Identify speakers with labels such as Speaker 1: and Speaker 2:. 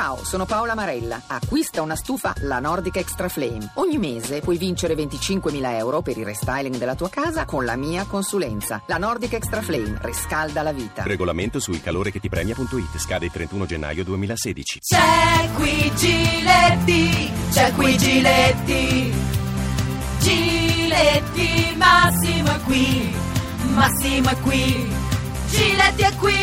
Speaker 1: Ciao, sono Paola Marella. Acquista una stufa La Nordic Extra Flame. Ogni mese puoi vincere 25.000 euro per il restyling della tua casa con la mia consulenza. La Nordic Extra Flame riscalda la vita.
Speaker 2: Regolamento sul calore che ti premia.it scade il 31 gennaio 2016.
Speaker 3: C'è qui Giletti, c'è qui Giletti. Giletti, Massimo è qui, Massimo è qui. Giletti è qui.